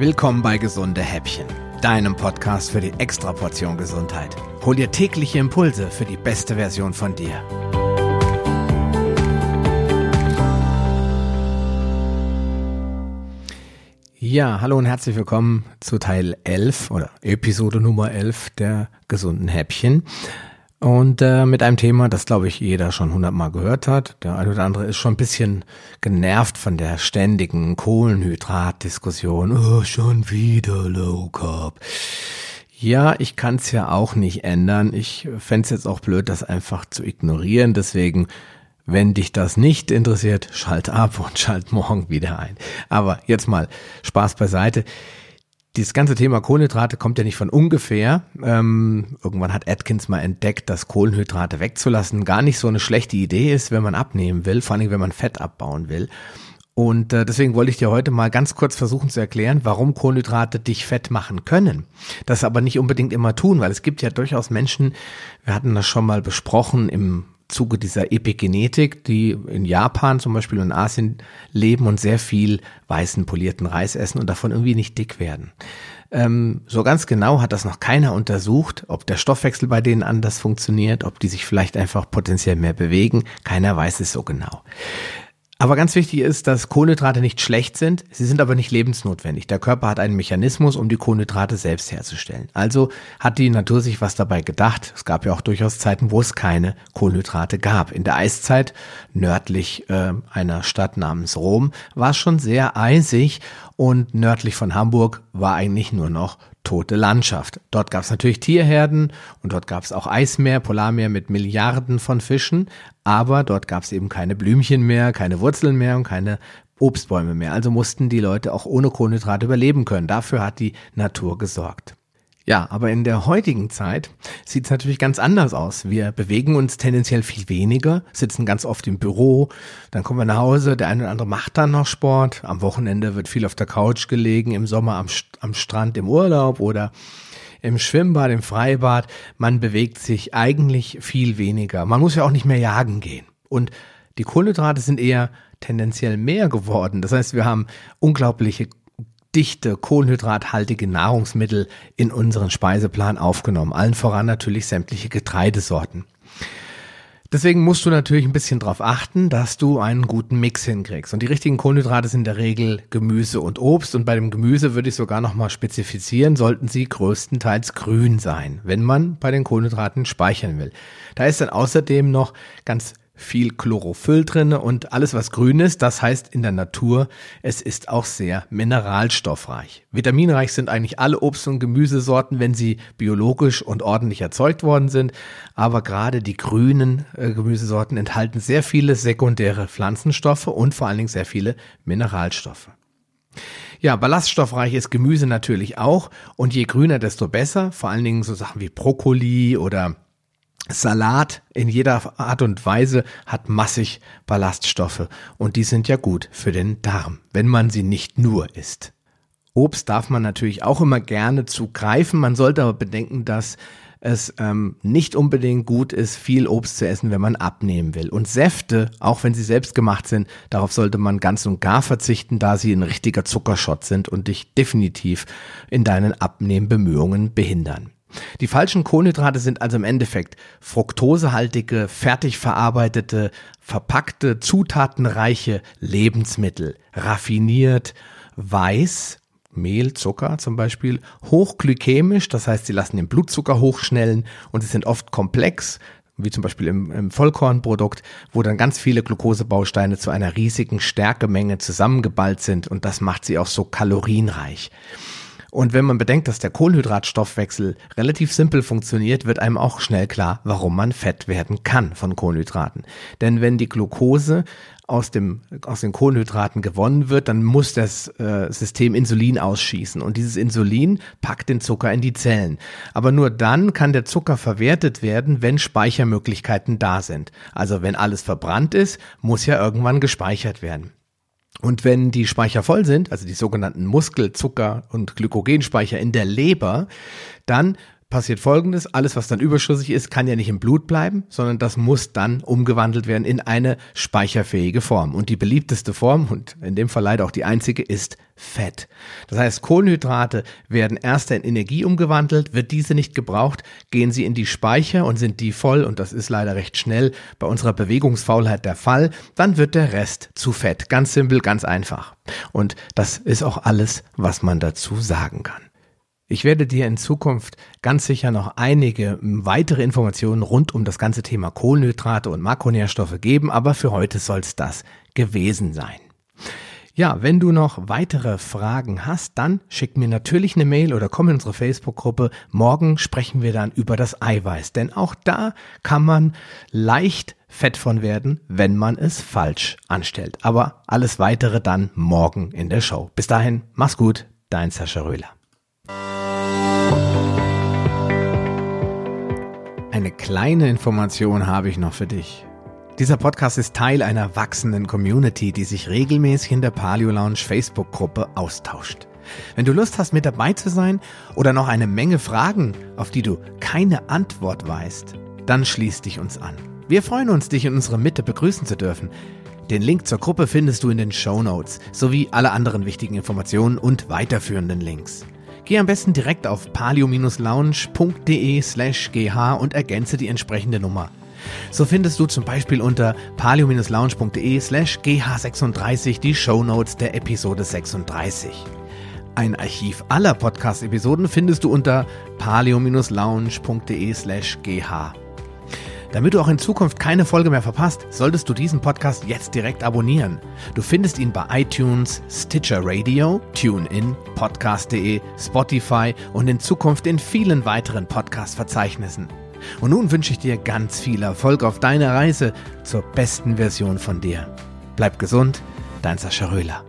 Willkommen bei Gesunde Häppchen, deinem Podcast für die Extraportion Gesundheit. Hol dir tägliche Impulse für die beste Version von dir. Ja, hallo und herzlich willkommen zu Teil 11 oder Episode Nummer 11 der gesunden Häppchen. Und äh, mit einem Thema, das glaube ich jeder schon hundertmal gehört hat. Der eine oder andere ist schon ein bisschen genervt von der ständigen Kohlenhydratdiskussion. Oh, schon wieder Low Carb. Ja, ich kann es ja auch nicht ändern. Ich fände jetzt auch blöd, das einfach zu ignorieren. Deswegen, wenn dich das nicht interessiert, schalt ab und schalt morgen wieder ein. Aber jetzt mal Spaß beiseite dieses ganze Thema Kohlenhydrate kommt ja nicht von ungefähr. Ähm, irgendwann hat Atkins mal entdeckt, dass Kohlenhydrate wegzulassen gar nicht so eine schlechte Idee ist, wenn man abnehmen will, vor allem wenn man Fett abbauen will. Und äh, deswegen wollte ich dir heute mal ganz kurz versuchen zu erklären, warum Kohlenhydrate dich fett machen können. Das aber nicht unbedingt immer tun, weil es gibt ja durchaus Menschen, wir hatten das schon mal besprochen im Zuge dieser Epigenetik, die in Japan zum Beispiel und Asien leben und sehr viel weißen polierten Reis essen und davon irgendwie nicht dick werden. Ähm, so ganz genau hat das noch keiner untersucht, ob der Stoffwechsel bei denen anders funktioniert, ob die sich vielleicht einfach potenziell mehr bewegen. Keiner weiß es so genau. Aber ganz wichtig ist, dass Kohlenhydrate nicht schlecht sind, sie sind aber nicht lebensnotwendig. Der Körper hat einen Mechanismus, um die Kohlenhydrate selbst herzustellen. Also hat die Natur sich was dabei gedacht. Es gab ja auch durchaus Zeiten, wo es keine Kohlenhydrate gab. In der Eiszeit nördlich äh, einer Stadt namens Rom war es schon sehr eisig und nördlich von Hamburg war eigentlich nur noch tote Landschaft. Dort gab es natürlich Tierherden und dort gab es auch Eismeer, Polarmeer mit Milliarden von Fischen, aber dort gab es eben keine Blümchen mehr, keine Wurzeln mehr und keine Obstbäume mehr. Also mussten die Leute auch ohne Kohlenhydrate überleben können. Dafür hat die Natur gesorgt. Ja, aber in der heutigen Zeit sieht es natürlich ganz anders aus. Wir bewegen uns tendenziell viel weniger, sitzen ganz oft im Büro, dann kommen wir nach Hause, der eine oder andere macht dann noch Sport, am Wochenende wird viel auf der Couch gelegen, im Sommer am, am Strand im Urlaub oder im Schwimmbad, im Freibad. Man bewegt sich eigentlich viel weniger. Man muss ja auch nicht mehr jagen gehen. Und die Kohlenhydrate sind eher tendenziell mehr geworden. Das heißt, wir haben unglaubliche dichte, kohlenhydrathaltige Nahrungsmittel in unseren Speiseplan aufgenommen. Allen voran natürlich sämtliche Getreidesorten. Deswegen musst du natürlich ein bisschen darauf achten, dass du einen guten Mix hinkriegst. Und die richtigen Kohlenhydrate sind in der Regel Gemüse und Obst. Und bei dem Gemüse würde ich sogar nochmal spezifizieren, sollten sie größtenteils grün sein, wenn man bei den Kohlenhydraten speichern will. Da ist dann außerdem noch ganz viel Chlorophyll drinne und alles was grün ist, das heißt in der Natur, es ist auch sehr mineralstoffreich. Vitaminreich sind eigentlich alle Obst- und Gemüsesorten, wenn sie biologisch und ordentlich erzeugt worden sind, aber gerade die grünen äh, Gemüsesorten enthalten sehr viele sekundäre Pflanzenstoffe und vor allen Dingen sehr viele Mineralstoffe. Ja, ballaststoffreich ist Gemüse natürlich auch und je grüner, desto besser. Vor allen Dingen so Sachen wie Brokkoli oder Salat in jeder Art und Weise hat massig Ballaststoffe und die sind ja gut für den Darm, wenn man sie nicht nur isst. Obst darf man natürlich auch immer gerne zugreifen, man sollte aber bedenken, dass es ähm, nicht unbedingt gut ist, viel Obst zu essen, wenn man abnehmen will. Und Säfte, auch wenn sie selbst gemacht sind, darauf sollte man ganz und gar verzichten, da sie ein richtiger Zuckerschott sind und dich definitiv in deinen Abnehmbemühungen behindern. Die falschen Kohlenhydrate sind also im Endeffekt fruktosehaltige, fertig verarbeitete, verpackte, zutatenreiche Lebensmittel, raffiniert, weiß, Mehl, Zucker zum Beispiel, hochglykämisch, das heißt, sie lassen den Blutzucker hochschnellen und sie sind oft komplex, wie zum Beispiel im, im Vollkornprodukt, wo dann ganz viele Glukosebausteine zu einer riesigen Stärkemenge zusammengeballt sind und das macht sie auch so kalorienreich. Und wenn man bedenkt, dass der Kohlenhydratstoffwechsel relativ simpel funktioniert, wird einem auch schnell klar, warum man fett werden kann von Kohlenhydraten. Denn wenn die Glucose aus, dem, aus den Kohlenhydraten gewonnen wird, dann muss das äh, System Insulin ausschießen. Und dieses Insulin packt den Zucker in die Zellen. Aber nur dann kann der Zucker verwertet werden, wenn Speichermöglichkeiten da sind. Also wenn alles verbrannt ist, muss ja irgendwann gespeichert werden. Und wenn die Speicher voll sind, also die sogenannten Muskel-, Zucker- und Glykogenspeicher in der Leber, dann passiert Folgendes. Alles, was dann überschüssig ist, kann ja nicht im Blut bleiben, sondern das muss dann umgewandelt werden in eine speicherfähige Form. Und die beliebteste Form, und in dem Fall leider auch die einzige, ist Fett. Das heißt, Kohlenhydrate werden erst in Energie umgewandelt. Wird diese nicht gebraucht, gehen sie in die Speicher und sind die voll, und das ist leider recht schnell bei unserer Bewegungsfaulheit der Fall, dann wird der Rest zu Fett. Ganz simpel, ganz einfach. Und das ist auch alles, was man dazu sagen kann. Ich werde dir in Zukunft ganz sicher noch einige weitere Informationen rund um das ganze Thema Kohlenhydrate und Makronährstoffe geben, aber für heute soll es das gewesen sein. Ja, wenn du noch weitere Fragen hast, dann schick mir natürlich eine Mail oder komm in unsere Facebook-Gruppe. Morgen sprechen wir dann über das Eiweiß, denn auch da kann man leicht fett von werden, wenn man es falsch anstellt. Aber alles weitere dann morgen in der Show. Bis dahin, mach's gut, dein Sascha Röhler. Kleine Information habe ich noch für dich. Dieser Podcast ist Teil einer wachsenden Community, die sich regelmäßig in der Paleo Lounge Facebook-Gruppe austauscht. Wenn du Lust hast, mit dabei zu sein oder noch eine Menge Fragen, auf die du keine Antwort weißt, dann schließ dich uns an. Wir freuen uns, dich in unserer Mitte begrüßen zu dürfen. Den Link zur Gruppe findest du in den Show Notes sowie alle anderen wichtigen Informationen und weiterführenden Links. Geh am besten direkt auf palio-lounge.de slash gh und ergänze die entsprechende Nummer. So findest du zum Beispiel unter palio-lounge.de slash gh36 die Show Notes der Episode 36. Ein Archiv aller Podcast-Episoden findest du unter palio-lounge.de slash gh. Damit du auch in Zukunft keine Folge mehr verpasst, solltest du diesen Podcast jetzt direkt abonnieren. Du findest ihn bei iTunes, Stitcher Radio, TuneIn, Podcast.de, Spotify und in Zukunft in vielen weiteren Podcast-Verzeichnissen. Und nun wünsche ich dir ganz viel Erfolg auf deiner Reise zur besten Version von dir. Bleib gesund, dein Sascha Röhler.